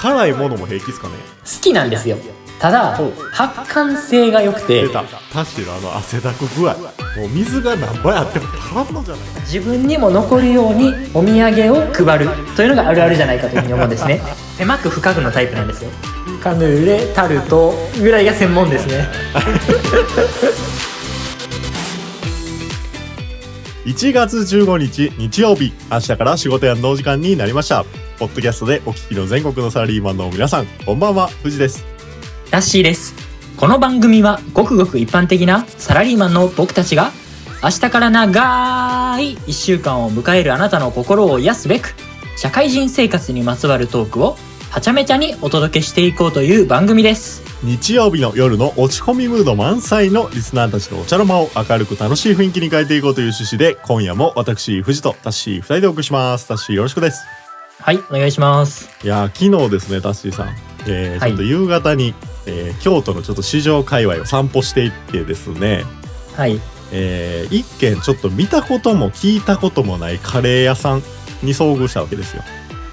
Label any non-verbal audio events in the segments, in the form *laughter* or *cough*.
辛いものも平気ですかね？好きなんですよ。ただ発汗性が良くて。出た。タッシーのあの汗だく具合。もう水が何倍あっても足らんのじゃない自分にも残るようにお土産を配る。というのがあるあるじゃないかというふうに思うんですね。*laughs* 狭く深くのタイプなんですよ。カヌレタルトぐらいが専門ですね *laughs* *laughs* 1月15日日曜日明日から仕事やのお時間になりました。ポッドキャストでお聞きの全国のサラリーマンの皆さんこんばんは藤です。ラッシーです。この番組はごくごく一般的なサラリーマンの僕たちが明日から長い1週間を迎えるあなたの心を癒すべく社会人生活にまつわるトークをはちゃめちゃにお届けしていこうという番組です。日曜日の夜の落ち込みムード満載のリスナーたちのお茶の間を明るく楽しい雰囲気に変えていこうという趣旨で今夜も私藤とタッシー2人でお送りします。タッシーよろしくです。はいお願いします。いやー昨日ですねタッシーさん、えーはい。ちょっと夕方に、えー京都のちょっと市場界隈を散歩していってですね。はい。えー一軒ちょっと見たことも聞いたこともないカレー屋さんに遭遇したわけですよ。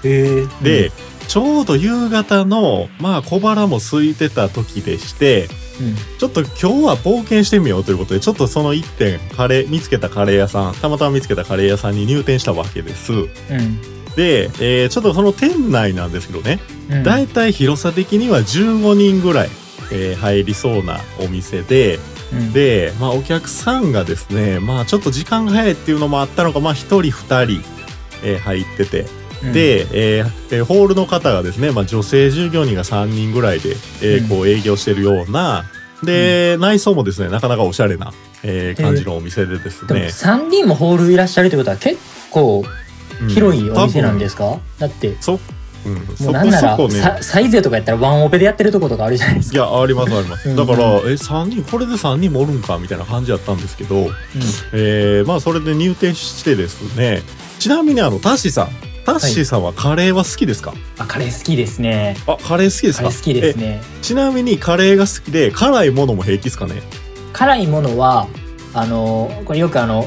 へえで、ちょうど夕方のまあ小腹も空いてた時でしてうん。ちょっと今日は冒険してみようということでちょっとその一点カレー見つけたカレー屋さんたまたま見つけたカレー屋さんに入店したわけです。うん。で、えーちょっとその店内なんですけどねうん。だいたい広さ的には15人ぐらい、えー入りそうなお店でうん。で、まあ、お客さんがですね、まあ、ちょっと時間が早いっていうのもあったのか、まあ、1人2人、えー入ってて、うんで、えーえーホールの方がですね、まあ、女性従業員が3人ぐらいで、えーうん。こう営業してるようなで、内装もですねなかなかおしゃれな、えー感じのお店でですでもね、3人もホールいらっしゃるってことは結構うん。広いお店なんです多か、だって。分そ,、うん、もそうこなんならそこね。さサイゼとかやったらワンオペでやってるとことかあるじゃないですか。いやありますあります。うん。だから、え3人これで3人もおるんかみたいな感じやったんですけど、うん。えーまあそれで入店してですね。ちなみにあのタッシーさんタッシーさんはカレーは好きですか、あカレー好きですね。あカレー好きですか？好きですね。えちなみにカレーが好きで辛いものも平気ですかね？辛いものはあのこれよくあの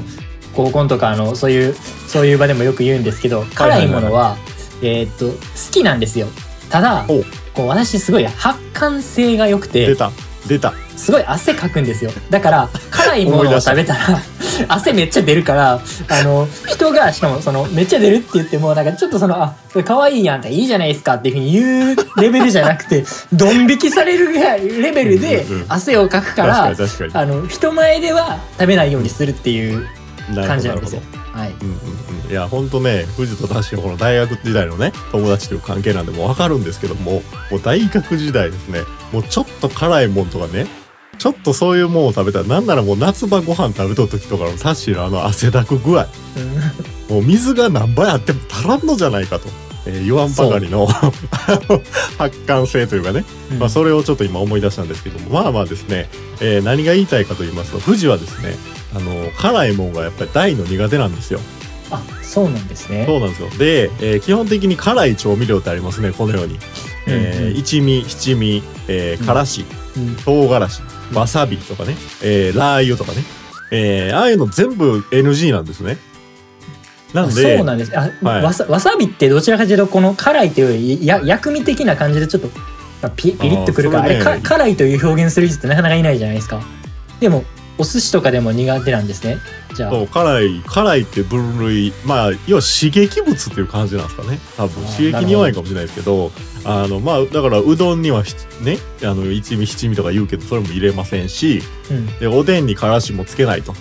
合コンとかあのそういうそういう場でもよく言うんですけど辛いものは,、えーっと好きなんですよ。ただこう私すごい発汗性が良くて出た。出たすごい汗かくんですよ。だから辛いものを食べたら汗めっちゃ出るからあの人がしかもそのめっちゃ出るって言ってもなんかちょっとそのあこれ可愛いやんっていいじゃないですかっていうふうに言うレベルじゃなくて *laughs* ドン引きされるレベルで汗をかくか確らあの人前では食べないようにするっていうな感じなんですよ。はい。うんうんうんいや本当ね藤とタッシーのこの大学時代のね友達という関係なんでもう分かるんですけどももう大学時代ですねもうちょっと辛いもんとかねちょっとそういうもんを食べたらなんならもう夏場ご飯食べとる時とかのタッシーのあの汗だく具合。もう水が何倍あっても足らんのじゃないかと、えー言わんばかりの *laughs* 発汗性というかね、うん。まあ、それをちょっと今思い出したんですけども。まあまあですね、えー何が言いたいかと言いますと富士はですねあの辛いもんがやっぱり大の苦手なんですよ。あそうなんですね。そうなんですよ。で、えー基本的に辛い調味料ってありますね。このように、えーうんうん一味七味、えーからしうん。唐辛子わさびとかね、えーラー油とかね、えーああいうの全部 NG なんですね。なあんでそうなんです。あ、はい。わさわさびってどちらかというとこの辛いというよりや薬味的な感じでちょっとまあピピリッとくるからね。れか辛いという表現する人ってなかなかいないじゃないですか。でもお寿司とかでも苦手なんですね。じゃあ。そう辛い辛いって分類。まあ要は刺激物っていう感じなんですかね。多分。刺激に弱いかもしれないですけどあのまあだからうどんにはひねあの一味七味とか言うけどそれも入れませんしうん。でおでんにからしもつけないと。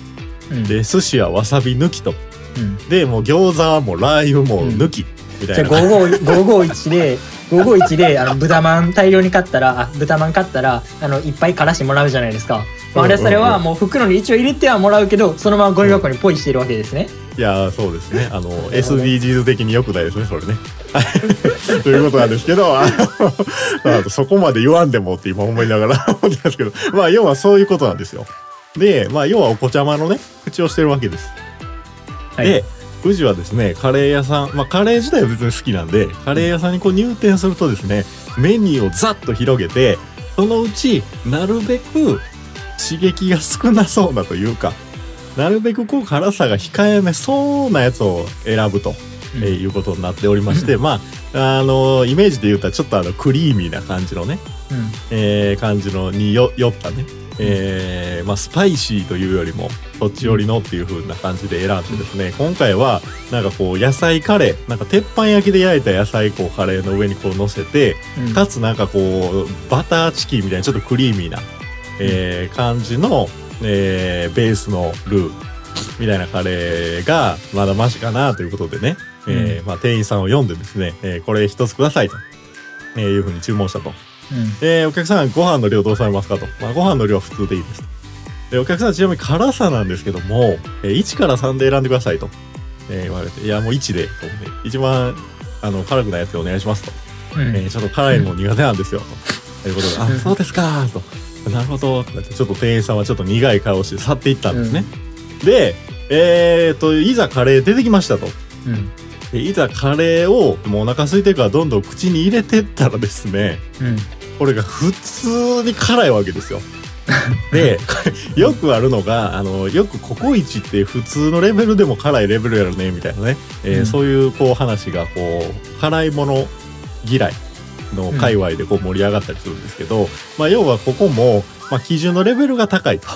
うん。で寿司はわさび抜きと。うん。でもう餃子はもうラー油も抜き、みたじゃあいな551で551であの豚まん大量に買ったらあ豚まん買ったらあのいっぱいからしもらうじゃないですか。まあ、あれそれはもう袋に一応入れてはもらうけどそのままゴミ箱にポイしてるわけですね。いやーそうですね。あの SDGs 的に良くないですねそれね。*laughs* ということなんですけどあのそこまで言わんでもって今思いながら *laughs* 思ってたんですけど。まあ要はそういうことなんですよ。でまあ要はお子ちゃまのね口をしてるわけです。はい、で富士はですねカレー屋さんまあカレー自体は別に好きなんでカレー屋さんにこう入店するとですねメニューをざっと広げてそのうちなるべく刺激が少なそうなというかなるべくこう辛さが控えめそうなやつを選ぶとうん。えーいうことになっておりまして、まああのイメージで言うたらちょっとあのクリーミーな感じのね、うん。えー感じのによ酔ったね、えーまあ、スパイシーというよりもそっち寄りのっていう風な感じで選んでですね今回はなんかこう野菜カレーなんか鉄板焼きで焼いた野菜こうカレーの上にこう乗せてうんかつなんかこうバターチキンみたいなちょっとクリーミーな、えー感じの、えーベースのルーみたいなカレーがまだマシかなということでね、えーまあ、店員さんを読んでですね、えーこれ一つくださいと、えーいうふうに注文したと。うんで、お客さんご飯の量どうされますかと。まあ、ご飯の量は普通でいいですと。で、お客さんちなみに辛さなんですけども、えー1から3で選んでくださいと、えー言われて、いや、もう1で、とね、一番、あの、辛くないやつでお願いしますと。うんえーちょっと辛いのも苦手なんですよ、ということで、あ、そうですか、と。なるほど、ちょっと店員さんはちょっと苦い顔をして去っていったんですね。で、えーと、いざカレー出てきましたと。うんでいざカレーをもうお腹空いてるからどんどん口に入れてったらですね、うんこれが普通に辛いわけですよ。で、*laughs* よくあるのが、あの、よくココイチって普通のレベルでも辛いレベルやろね、みたいなね。えーうんそういうこう話が、こう、辛いもの嫌いの界隈でこう盛り上がったりするんですけど、まあ要はここも、まあ基準のレベルが高いと。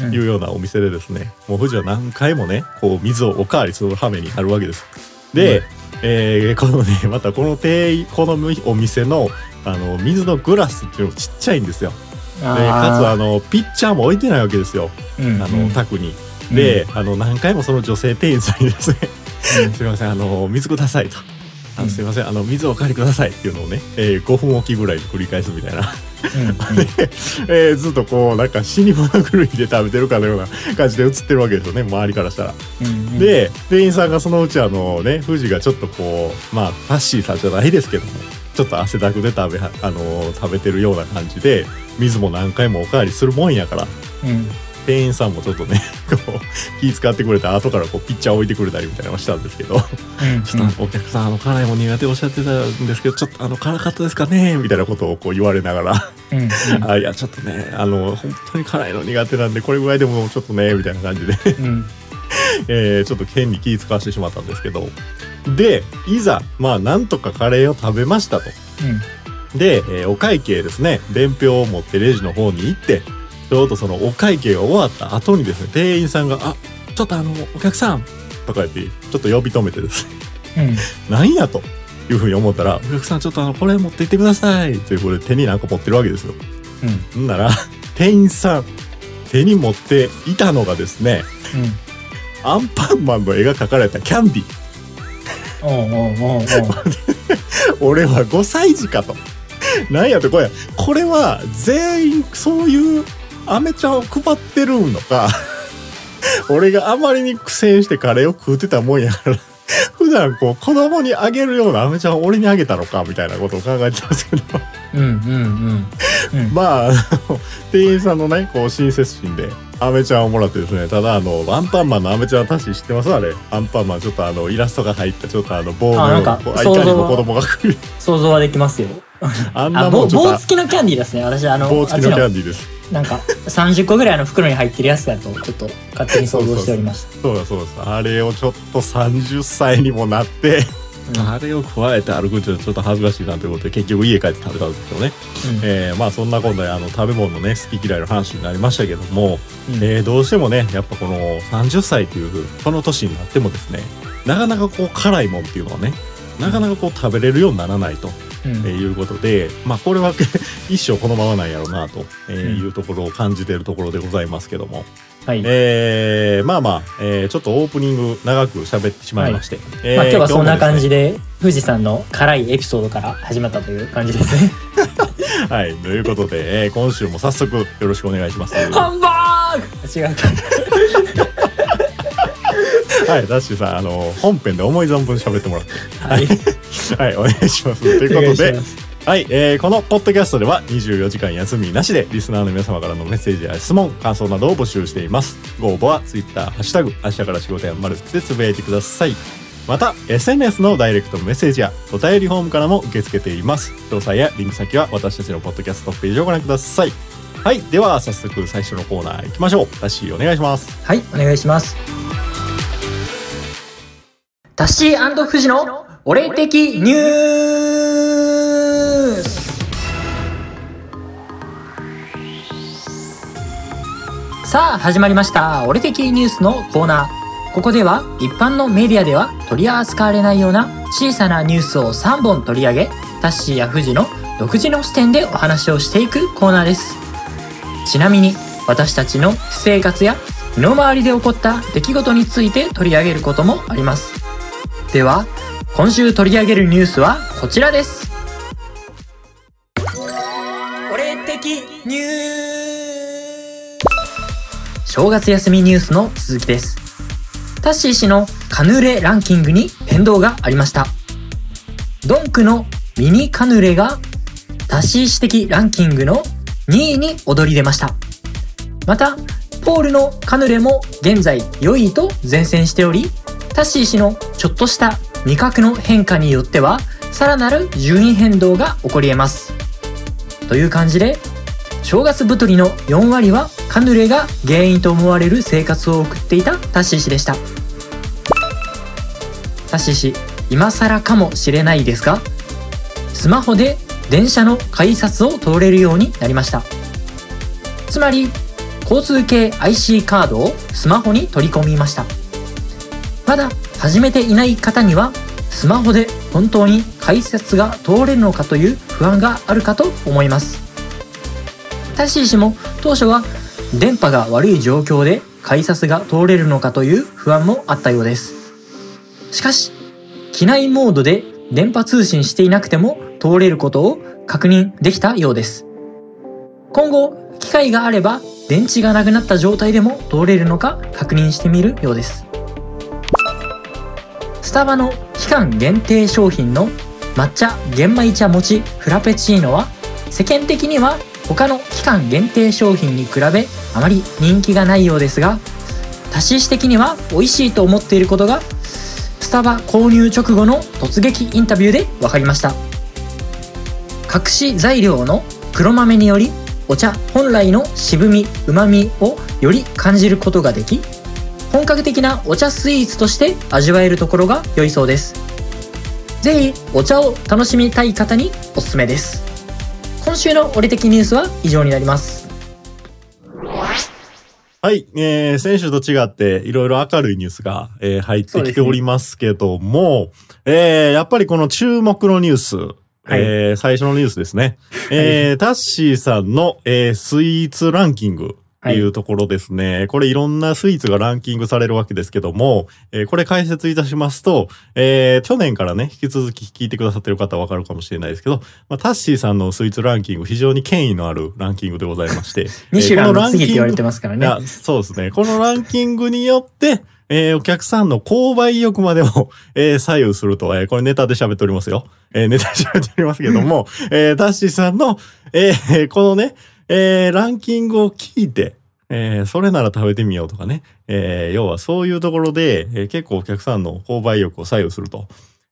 うんいうようなお店でですね、もう富士は何回もね、こう水をおかわりする羽目になるわけです。で、えーこのね、またこの店員、このお店の、あの、水のグラスっていうのもちっちゃいんですよ。で、かつあの、ピッチャーも置いてないわけですよ。うんあの、卓に。で、あの、何回もその女性店員さんにですね、うん *laughs* すいません、あの、水くださいと。あうんのすいません、あの、水をお借りくださいっていうのをね、えー5分おきぐらいで繰り返すみたいな。うん *laughs* うんえーずっとこうなんか死に物狂いで食べてるかのような感じで映ってるわけですよね周りからしたら。うんで店員さんがそのうちあのね富士がちょっとこうまあファッシーさんじゃないですけどもちょっと汗だくで食べはあの食べてるような感じで水も何回もおかわりするもんやから。うん。店員さんもちょっとねこう気遣ってくれて後からこうピッチャー置いてくれたりみたいなのをしたんですけど。うん。ちょっとお客さんあの辛いも苦手おっしゃってたんですけどちょっとあの辛かったですかねみたいなことをこう言われながら。うん。うん。*laughs* あいやちょっとねあの本当に辛いの苦手なんでこれぐらいでもちょっとねみたいな感じで、うん。*laughs* えーちょっと剣に気使わせてしまったんですけどでいざまあなんとかカレーを食べましたと。で、えーお会計ですね。伝票を持ってレジの方に行ってちょうどそのお会計が終わった後にですね店員さんが「あちょっとあのお客さん」とか言ってちょっと呼び止めてですね。うん。*laughs* なんやというふうに思ったら、お客さんちょっとあの、これ持って行ってくださいということで手になんか持ってるわけですよ。うん。んなら、店員さん、手に持っていたのがですね、うん。アンパンマンの絵が描かれたキャンディー。*laughs* 俺は5歳児かと。なんやってこれ、これは全員そういうアメちゃんを配ってるのか、俺があまりに苦戦してカレーを食うてたもんやから、*laughs* 普段こう子供にあげるようなアメちゃんを俺にあげたのかみたいなことを考えてたんですけど、うんうんうんうんまあ、店員さんのね、こう親切心で、アメちゃんをもらってですね、ただあの、アンパンマンのアメちゃんたち知ってますあれ。アンパンマンちょっとあの、イラストが入った、ちょっとあの、棒のあいかにも子供が来る。想像はできますよあんあなもん棒棒付きのキャンディーですね私あの棒付きのキャンディーです。なんか30個ぐらいの袋に入ってるやつだとちょっと勝手に想像しておりました。そうだそうです。あれをちょっと30歳にもなって、うん。あれを加えて歩くっていうのはちょっと恥ずかしいなということで、結局家帰って食べたんですけどね。うん。えーまあそんな今度あの食べ物のね、好き嫌いの話になりましたけども、うん。えーどうしてもねやっぱこの30歳というこの年になってもですねなかなかこう辛いもんっていうのはねなかなかこう食べれるようにならないと、うんえーいうことでまあこれは *laughs* 一生このままなんやろうなと、えいうところを感じているところでございますけども、はい。えーまあまあ、えーちょっとオープニング長く喋ってしまいまして、えーまあ今日はそんな感じでで富士山の辛いエピソードから始まったという感じですね。*laughs* はい。ということで、えー今週も早速よろしくお願いします。ハンバーグ！違 *laughs* う *laughs* はいダッシュさんあの本編で思い存分喋ってもらってはい *laughs* はいお願いしますということではい、えーこのポッドキャストでは24時間休みなしでリスナーの皆様からのメッセージや質問、感想などを募集しています。ご応募は Twitter、ハッシュタグ、明日から仕事や丸でつぶやいてください。また、SNS のダイレクトメッセージやお便りフォームからも受け付けています。詳細やリンク先は私たちのポッドキャストページをご覧ください。はい、では早速最初のコーナー行きましょう。ダッシーお願いします。はいお願いしますタッシー富士の俺的ニュース。さあ始まりました。俺的ニュースのコーナー。ここでは一般のメディアでは取り扱われないような小さなニュースを3本取り上げタッシーや富士の独自の視点でお話をしていくコーナーです。ちなみに私たちの私生活や身の回りで起こった出来事について取り上げることもあります。では今週取り上げるニュースはこちらです。俺的ニュー正月休みニュースの続きです。タッシー氏のカヌレランキングに変動がありました。ドンクのミニカヌレがタッシー氏的ランキングの2位に躍り出ました。またポールのカヌレも現在4位と前線しておりタッシー氏のちょっとした味覚の変化によってはさらなる順位変動が起こり得ます。という感じで正月太りの4割はカヌレが原因と思われる生活を送っていたタッシー氏でした。タッシー氏今更かもしれないですがスマホで電車の改札を通れるようになりました。つまり交通系 IC カードをスマホに取り込みました。まだ始めていない方にはスマホで本当に改札が通れるのかという不安があるかと思います。タッシー氏も当初は電波が悪い状況で改札が通れるのかという不安もあったようです。しかし機内モードで電波通信していなくても通れることを確認できたようです。今後機会があれば電池がなくなった状態でも通れるのか確認してみるようです。スタバの期間限定商品の抹茶玄米茶餅フラペチーノは世間的には他の期間限定商品に比べあまり人気がないようですが多子的には美味しいと思っていることがスタバ購入直後の突撃インタビューで分かりました。隠し材料の黒豆によりお茶本来の渋み旨みをより感じることができ本格的なお茶スイーツとして味わえるところが良いそうです。ぜひお茶を楽しみたい方におすすめです。今週の俺的ニュースは以上になります。はい、えー、先週と違っていろいろ明るいニュースが、えー入ってきておりますけども、えー、やっぱりこの注目のニュース、えー最初のニュースですね。えー、タッシーさんの、えースイーツランキング。いうところですね。これいろんなスイーツがランキングされるわけですけども、えーこれ解説いたしますと、えー去年からね、引き続き聞いてくださってる方はわかるかもしれないですけど、まあ、タッシーさんのスイーツランキング非常に権威のあるランキングでございまして、ミシュランの次って言われてまますからねそうですね。このランキングによって、えーお客さんの購買意欲までを、*laughs* えー左右すると、えーこれネタで喋っておりますよ。えーネタで喋っておりますけども、えータッシーさんの、えーこのね、えーランキングを聞いて、えーそれなら食べてみようとかね。えー要はそういうところで、えー結構お客さんの購買意欲を左右すると、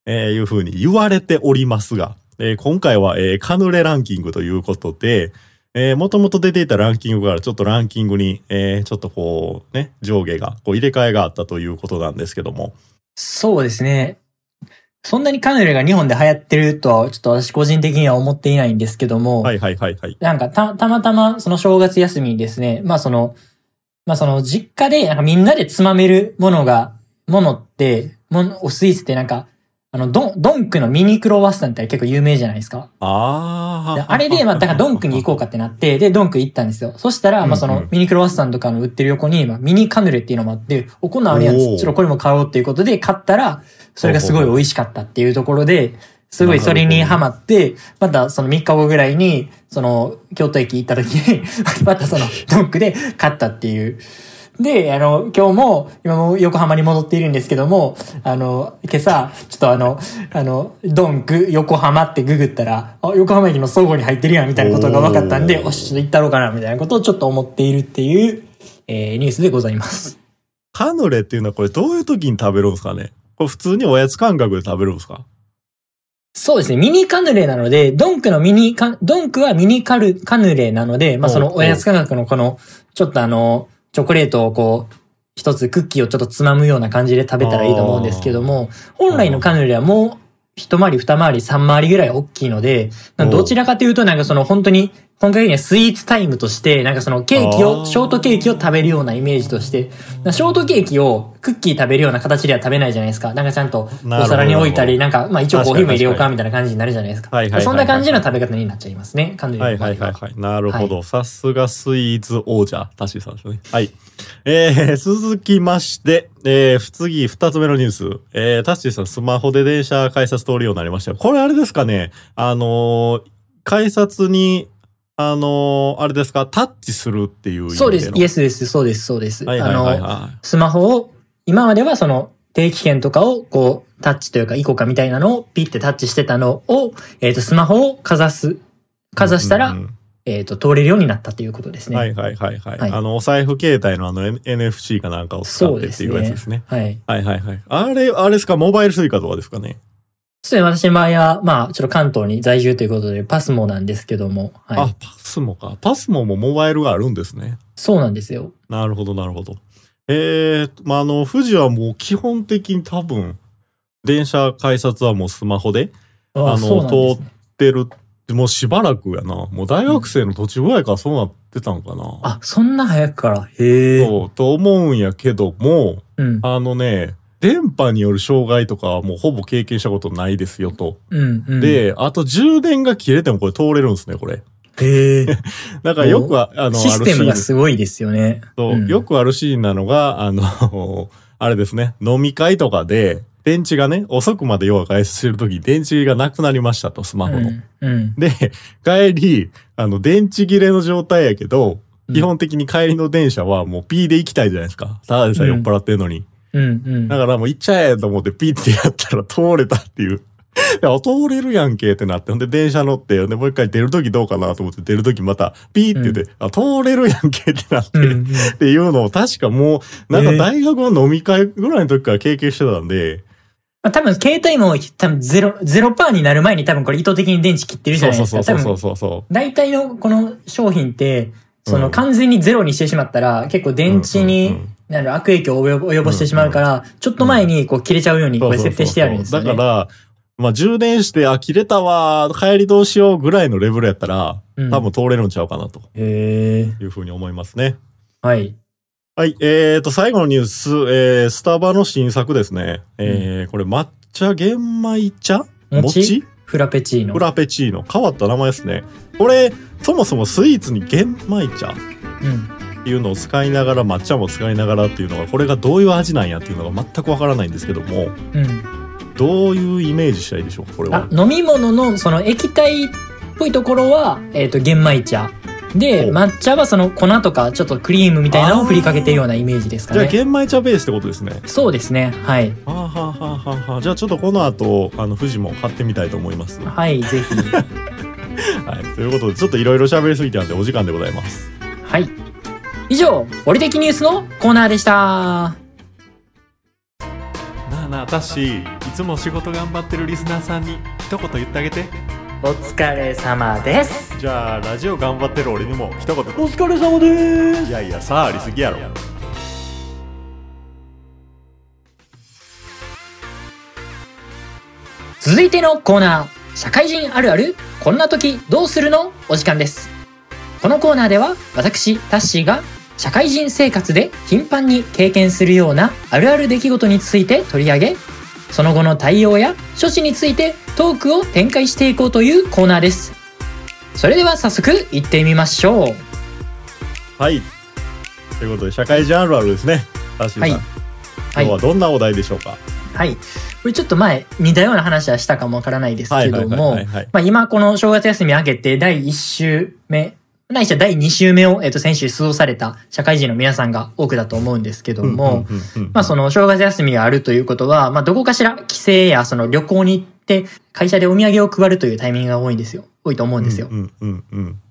えーいうふうに言われておりますが、えー今回は、えーカヌレランキングということで、えー、もともと出ていたランキングからちょっとランキングに、えーちょっとこうね、上下が、こう入れ替えがあったということなんですけども。そうですねそんなにカヌレが日本で流行ってるとはちょっと私個人的には思っていないんですけども、はいはいはいはい。なんかた、たまたまその正月休みにですね、まあその、まあその実家でなんかみんなでつまめるものが、ものって、もの、スイーツってなんか、あの、ドン、ドンクのミニクロワッサンって結構有名じゃないですか。ああ。であれで、まあ、だからドンクに行こうかってなって、で、ドンク行ったんですよ。そしたら、まあ、その、ミニクロワッサンとかの売ってる横に、まあ、ミニカヌレっていうのもあって、お、こんなんあるやん。ちょっとこれも買おうっていうことで買ったら、それがすごい美味しかったっていうところで、すごいそれにハマって、またその3日後ぐらいに、その、京都駅行った時に、*laughs* またその、ドンクで買ったっていう。で、あの、今日も、今も横浜に戻っているんですけども、あの、今朝、ちょっとあの、あの、ドンク、横浜ってググったら、あ、横浜駅の相互に入ってるやん、みたいなことが分かったんで、おし、ちょっと行ったろうかな、みたいなことをちょっと思っているっていう、えーニュースでございます。カヌレっていうのはこれどういう時に食べるんですかね？これ普通におやつ感覚で食べるんですか？そうですね。ミニカヌレなので、ドンクのミニカ、ドンクはミニカル、カヌレなので、まあそのおやつ価格のこの、ちょっとあの、チョコレートをこう、一つクッキーをちょっとつまむような感じで食べたらいいと思うんですけども、本来のカヌレはもう一回り、二回り、三回りぐらい大きいので、どちらかというとなんかその本当に本格的にはスイーツタイムとして、なんかそのケーキあを、ーショートケーキを食べるようなイメージとして、ショートケーキをクッキー食べるような形では食べないじゃないですか。なんかちゃんとお皿に置いたり、なんか、まあ一応コーヒーも入れよう確かかみたいな感じになるじゃないですか。はいはいはいはいそんな感じの食べ方になっちゃいますね。カヌレのはいはいはいはい。なるほど。さすがスイーツ王者、タッシーさんですね。はい。えー、続きまして、えー、次、二つ目のニュース。えー、タッシーさん、スマホで電車改札通るようになりましたよ。これあれですかねあのー改札に、あのーあれですか？タッチするっていう意味での？そうです。イエスです。そうです。そうです。はいはいはいあの、はスマホを、今まではその、定期券とかを、こう、タッチというか、イコカみたいなのをピッてタッチしてたのを、えっ、と、スマホをかざす。かざしたら、うんうんえっ、と、通れるようになったということですね。はいはいはいはい。はいあの、お財布携帯のあの NFC かなんかを使ってっていうやつですね。はい。はいはいはい。あれ、あれですか？モバイルスイカとかですかね？そして私の場合は、まあ、ちょっと関東に在住ということで、パスモなんですけども、はい。あ、パスモか。パスモもモバイルがあるんですね。そうなんですよ。なるほど、なるほど。えー、まあ、あの、富士はもう基本的に多分、電車改札はもうスマホであのそうなんですね出る、もうしばらくやな。もう大学生の途中ぐらいからそうなってたんかな。あ、そんな早くから？へえ。そう、と思うんやけども、うん。あのね、電波による障害とかはもうほぼ経験したことないですよと。うん。うん、で、あと充電が切れてもこれ通れるんですね、これ。へえ。*laughs* だからよくは、あの、システムがすごいですよね。そう、うんよくあるシーンなのが、あの、*laughs* あれですね、飲み会とかで、電池がね、遅くまで要は外出してるとき、電池がなくなりましたと、スマホの。うん。うん。で、帰り、あの、電池切れの状態やけど、うん基本的に帰りの電車はもう P で行きたいじゃないですか。ただでさえ酔っ払ってんのに。うん。うん。だからもう行っちゃえと思ってピッてやったら通れたっていう。*laughs* いや、通れるやんけってなって。ほんで電車乗って、でもう一回出るときどうかなと思って出るときまたピーって言って、あ、通れるやんけってなって。うんうんっていうのを確かもう、なんか大学の飲み会ぐらいの時から経験してたんで、まあ、多分、携帯も多分ゼロ、ゼロパーになる前に多分これ意図的に電池切ってるじゃないですか。そうそうそうそう大体のこの商品って、そうんの完全にゼロにしてしまったら、結構電池うんうんに悪影響を及ぼしてしまうから、ちょっと前にこう切れちゃうようにう。これ設定してあるんですよね。だから、まあ充電して、あ、切れたわ、帰りどうしようぐらいのレベルやったら、うん多分通れるんちゃうかなと。いうふうに思いますね。はい。はい、えーと、最後のニュース、えー、スタバの新作ですね。えー、これ抹茶玄米茶？餅？フラペチーノフ。ラペチーノ。変わった名前ですね。これ、そもそもスイーツに玄米茶？うん。っていうのを使いながら抹茶も使いながらっていうのがこれがどういう味なんやっていうのが全くわからないんですけどもうん。どういうイメージしたらいいでしょうかこれは？あ、飲み物のその液体っぽいところは、えっ、と、玄米茶。で、抹茶はその粉とかちょっとクリームみたいなのを振りかけてるようなイメージですかじゃあね。玄米茶ベースってことですねそうですね。はい。はあ、はあはあはあはあ、じゃあちょっとこの後あの富士も買ってみたいと思います、ははい、ぜひ。*laughs* い、ということでちょっといろいろ喋りすぎたんでお時間でございますはい。以上、俺的ニュースのコーナーでした。なあなあタッシーいつも仕事頑張ってるリスナーさんに一言言ってあげてお疲れ様です。じゃあラジオ頑張ってる俺にも一言お疲れ様です。いやいやさあありすぎやろ続いてのコーナー、社会人あるある、こんな時どうするの？お時間です。このコーナーでは、私、タッシーが、社会人生活で頻繁に経験するようなあるある出来事について取り上げ、その後の対応や処置についてトークを展開していこうというコーナーです。それでは早速行ってみましょう。はい。ということで社会人あるあるですね。はい。今日はどんなお題でしょうか？はい。これちょっと前、似たような話はしたかもわからないですけども、今この正月休み明けて第1週目、ないしは第2週目を、えっと、先週過ごされた社会人の皆さんが多くだと思うんですけども、まあその正月休みがあるということは、まあどこかしら帰省やその旅行に行って会社でお土産を配るというタイミングが多いんですよ。多いと思うんですよ。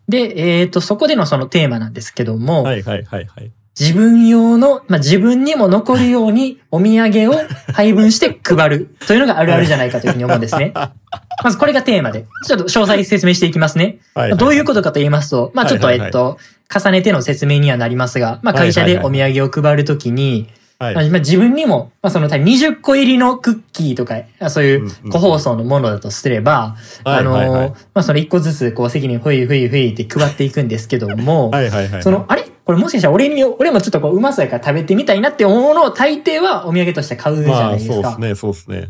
で、えっ、と、そこでのそのテーマなんですけども、はいはいはいはい自分用の、まあ、自分にも残るようにお土産を配分して配る。というのがあるあるじゃないかというふうに思うんですね。*laughs* まずこれがテーマで、ちょっと詳細に説明していきますね。はいはい。どういうことかと言いますと、まあちょっと、えっと、重ねての説明にはなりますが、まあ会社でお土産を配るときに、はい。まあ自分にも、まあその20個入りのクッキーとか、あそういう個包装のものだとすれば、あのまあそれ1個ずつこう席にふいふいふいって配っていくんですけども、*laughs* はいはいはい。その、あれ？これもしかしたら俺に、俺もちょっとこう、うまそうやから食べてみたいなって思うものを大抵はお土産として買うじゃまあ、ないですか。そうですね、そうですね。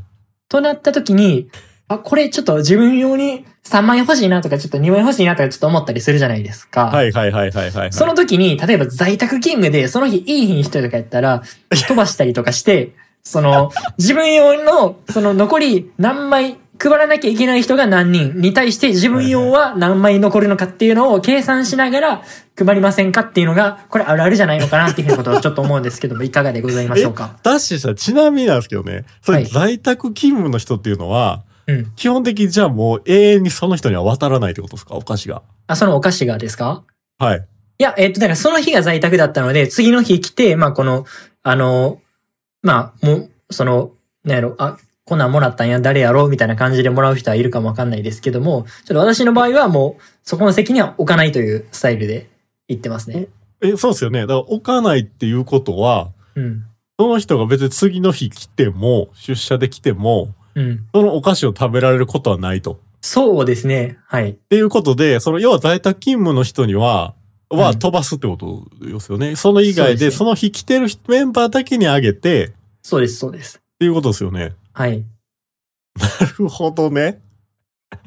となった時に、あ、これちょっと自分用に3万円欲しいなとか、ちょっと2万円欲しいなとかちょっと思ったりするじゃないですか。はいはいはいはいはい。その時に、例えば在宅勤務で、その日いい日に人とかやったら、飛ばしたりとかして、*laughs* その、自分用の、その残り何枚配らなきゃいけない人が何人に対して自分用は何枚残るのかっていうのを計算しながら配りませんかっていうのが、これあるあるじゃないのかなっていうふうなことをちょっと思うんですけども、いかがでございましょうか？ダッシュさん、ちなみになんですけどね、それはい在宅勤務の人っていうのは、うん。基本的にじゃあもう永遠にその人には渡らないってことですか？お菓子が。あ、そのお菓子がですか？はい。いや、えっと、だからその日が在宅だったので、次の日来て、まあこの、あの、まあ、もう、その、なんやろ、あ、こんなんもらったんや、誰やろ？みたいな感じでもらう人はいるかもわかんないですけども、ちょっと私の場合はもう、そこの席には置かないというスタイルで行ってますね。え、そうですよね。だから置かないっていうことは、うん。その人が別に次の日来ても、出社で来ても、うん。そのお菓子を食べられることはないと。っそうですね。はい。ていうことで、その要は在宅勤務の人には、はうん飛ばすってことですよね。その以外で、その日来てるメンバーだけにあげて、っそうです、そうです。ていうことですよね。はい。なるほどね。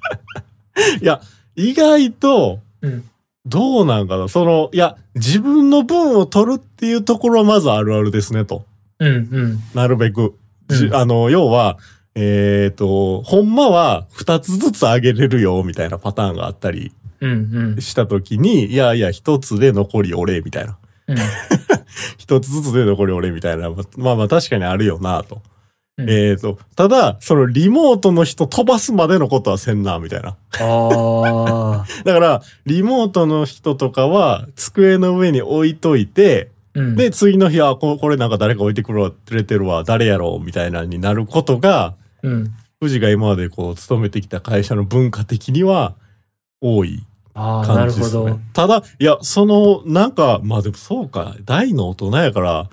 *laughs* いや、意外と、うん。どうなんかなその、いや、自分の分を取るっていうところはまずあるあるですね、と。うん、うん。なるべく。じうんあの、要は、えっ、と、ほんまは二つずつあげれるよ、みたいなパターンがあったりうん、うん。したときに、いやいや、一つで残り俺、みたいな。うん。*laughs* 一つずつで残り俺、みたいな。まあまあ確かにあるよな、と。うんえっ、と、ただ、そのリモートの人飛ばすまでのことはせんな、みたいな。ああ。*laughs* だから、リモートの人とかは、机の上に置いといて、うん。で、次の日は、ここれなんか誰か置いてくれてるわ、誰やろう、みたいなになることが、うん。富士が今までこう、勤めてきた会社の文化的には、多い感じですねど。。ただ、いや、その、なんか、まあでもそうか、大の大人やから、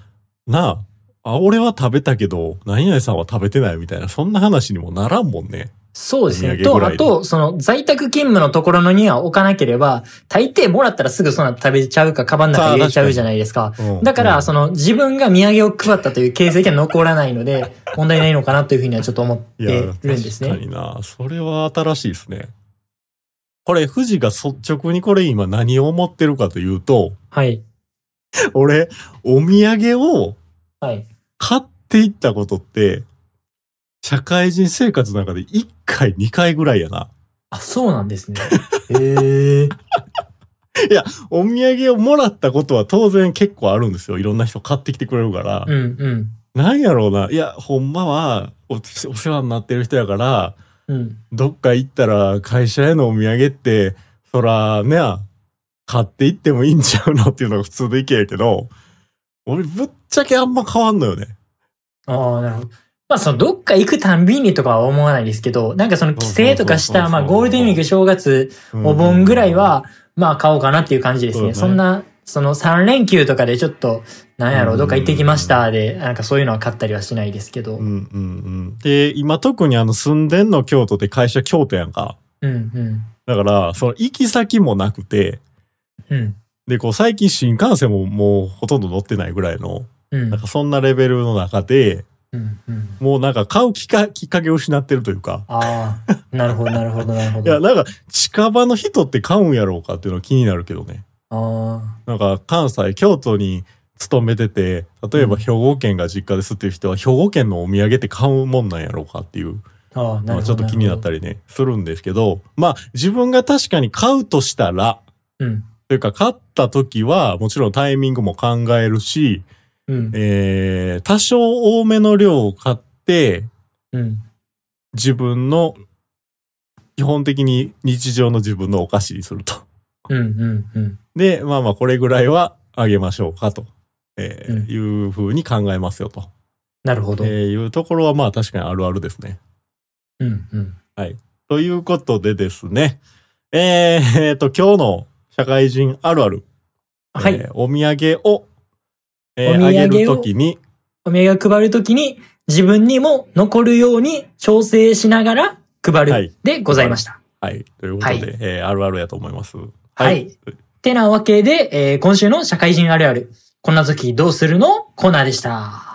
なあ、あ、俺は食べたけど、何々さんは食べてないみたいな、そんな話にもならんもんね。そうですね。と、あと、その、在宅勤務のところのには置かなければ、大抵もらったらすぐそんな食べちゃうか、カバンの中に入れちゃうじゃないですか。うんだから、うんその、自分が土産を配ったという形跡は残らないので、*laughs* 問題ないのかなというふうにはちょっと思ってるんですね。確かにな。それは新しいですね。これ、富士が率直にこれ今何を思ってるかというと、はい。俺、お土産をはい。買っていったことって、社会人生活の中で1回、2回ぐらいやな。あ、そうなんですね。*laughs* へえ。お土産をもらったことは当然結構あるんですよ。いろんな人買ってきてくれるから。うんうん。なんやろうな。いや、ほんまはお、お世話になってる人やから、うん。どっか行ったら会社へのお土産って、そらね、買っていってもいいんちゃうのっていうのが普通で意見やけど、俺ぶっちゃけあんま変わんのよね。ああ、なるほど。まあ、その、どっか行くたんびにとかは思わないですけど、なんかその、帰省とかした、まあ、ゴールデンウィーク、正月、お盆ぐらいは、まあ、買おうかなっていう感じですね。そんな、その3連休とかでちょっと、なんやろ、うんどっか行ってきましたで、なんかそういうのは買ったりはしないですけど。うんうんうん。で、今特にあの住んでんの京都で会社京都やんか。うん、うん。だから、その行き先もなくて、うん。で、こう最近新幹線ももうほとんど乗ってないぐらいの、うん。なんかそんなレベルの中で、うん。うん。もうなんか買うきかきっかけを失ってるというか、ああ、なるほど、なるほど、なるほ *laughs* いや、ど。なんか近場の人って買うんやろうかっていうのは気になるけどね。あなんか関西、京都に勤めてて、例えば兵庫県が実家ですっていう人は兵庫県のお土産って買うもんなんやろうかっていう、あ、ああ、なるほど。まあちょっと気になったり。りね、するんですけど、まあ自分が確かに買うとしたら、うん。というか買った時はもちろんタイミングも考えるし、うん。えー、多少多めの量を買って、うん。自分の、基本的に日常の自分のお菓子にすると。うん。うん。うん。で、まあまあこれぐらいはあげましょうかと、えーうんいうふうに考えますよと、なるほど。えーいうところはまあ確かにあるあるですね。うん。うん。ということでですね、えー、えーと、今日の社会人あるある。はい。えーお土産を、えーお土産をあげるときに、お土産配るときに自分にも残るように調整しながら配る、はいでございました。はい。ということで、はいえーあるあるやと思います。はいてなわけで、えー今週の社会人あるある、こんな時どうするの？コーナーでした。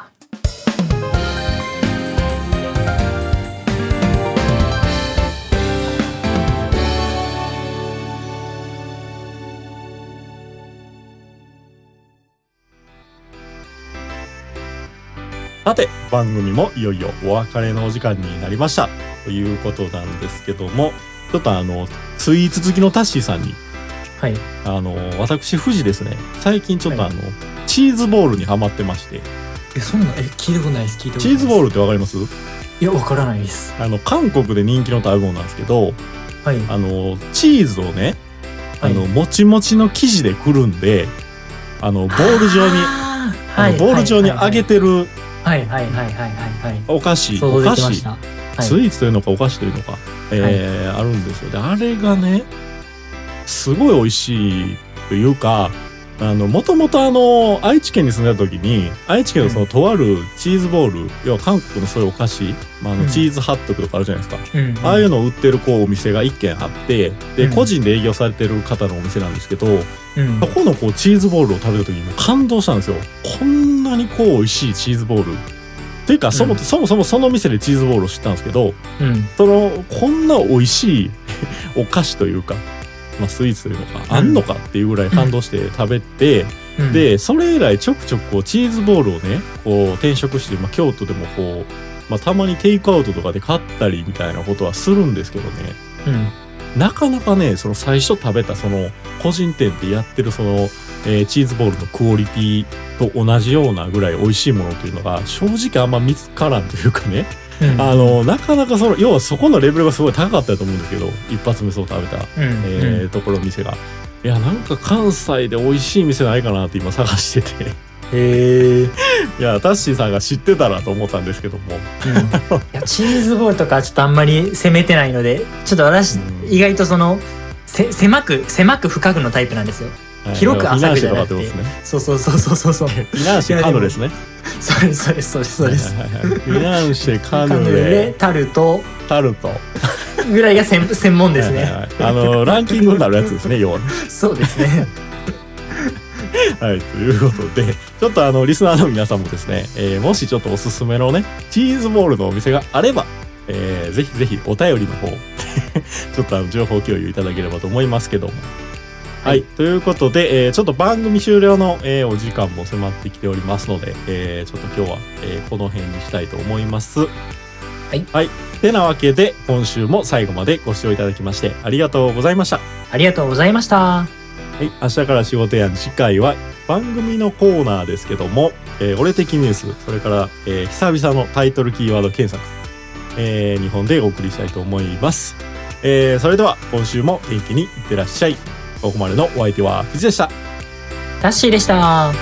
さて、番組もいよいよお別れのお時間になりました。ということなんですけども、ちょっとあの、スイーツ好きのタッシーさんに、はい。あの、私、富士ですね、最近ちょっとあはの、チーズボールにハマってまして、え、そんな、え、聞いたことないです、聞いたことチーズボールってわかります？いや、わからないです。あの、韓国で人気の食べ物なんですけど、はい。あの、チーズをね、あの、はいもちもちの生地でくるんで、あの、ボール状に。あのボール状に揚げてるはいはいはいはいはいはい。お菓子、想お菓子。スイーツというのかお菓子というのか、えーあるんですよ。で、あれがね、すごい美味しいというか、あの、もともとあの、愛知県に住んでた時に、愛知県のそのとあるチーズボール、要は韓国のそういうお菓子、まあ、あのうんチーズハットグとかあるじゃないですか。うん。ああいうのを売ってるこうお店が一軒あって、で、うん個人で営業されてる方のお店なんですけど、うんそ。このこうチーズボールを食べた時にもう感動したんですよ。こんなにこう美味しいチーズボール。っていうか、そもうんそもそもその店でチーズボールを知ったんですけど、うん。その、こんな美味しい *laughs* お菓子というか、まあスイーツというのか、うんあんのかっていうぐらい感動して食べて、うん、で、それ以来ちょくちょくこうチーズボールをね、こう転職して、まあ京都でもこう、まあたまにテイクアウトとかで買ったりみたいなことはするんですけどね、うん。なかなかね、その最初食べたその個人店でやってるその、えーチーズボールのクオリティと同じようなぐらい美味しいものというのが正直あんま見つからんというかね、うん。あの、なかなかその、要はそこのレベルがすごい高かったと思うんですけど、一発目そう食べた、うん、えーところの店が。いや、なんか関西で美味しい店ないかなって今探してて。へえ。*laughs* いや、タッシーさんが知ってたらと思ったんですけども。うんいやチーズボールとかちょっとあんまり攻めてないのでちょっと私うん意外とそのせ狭く狭く深くのタイプなんですよはい広く浅くじゃなくてね。そうそうそうそうそうそうフィナンシェカヌレですね。*laughs* そうですそうですそうですそうですナンシェカカヌヌレレ、タルトタルト。ぐらいが専専門ですね、はいはいはいあの、ランキングになるやつですね、要は。そうですね *laughs* はい、ということで、ちょっとあの、リスナーの皆さんもですね、えーもしちょっとおすすめのね、チーズボールのお店があれば、えーぜひぜひお便りの方、*laughs* ちょっとあの、情報共有いただければと思いますけども。はい、ということで、えーちょっと番組終了の、えーお時間も迫ってきておりますので、えーちょっと今日は、えーこの辺にしたいと思います。いはい。てなわけで、今週も最後までご視聴いただきまして、ありがとうございました。ありがとうございましたはい、明日から仕事や次回は番組のコーナーですけども、えー俺的ニュース、それから、えー久々のタイトルキーワード検索、えー日本でお送りしたいと思います。えーそれでは今週も元気にいってらっしゃい。ここまでのお相手は藤でした。ダッシーでした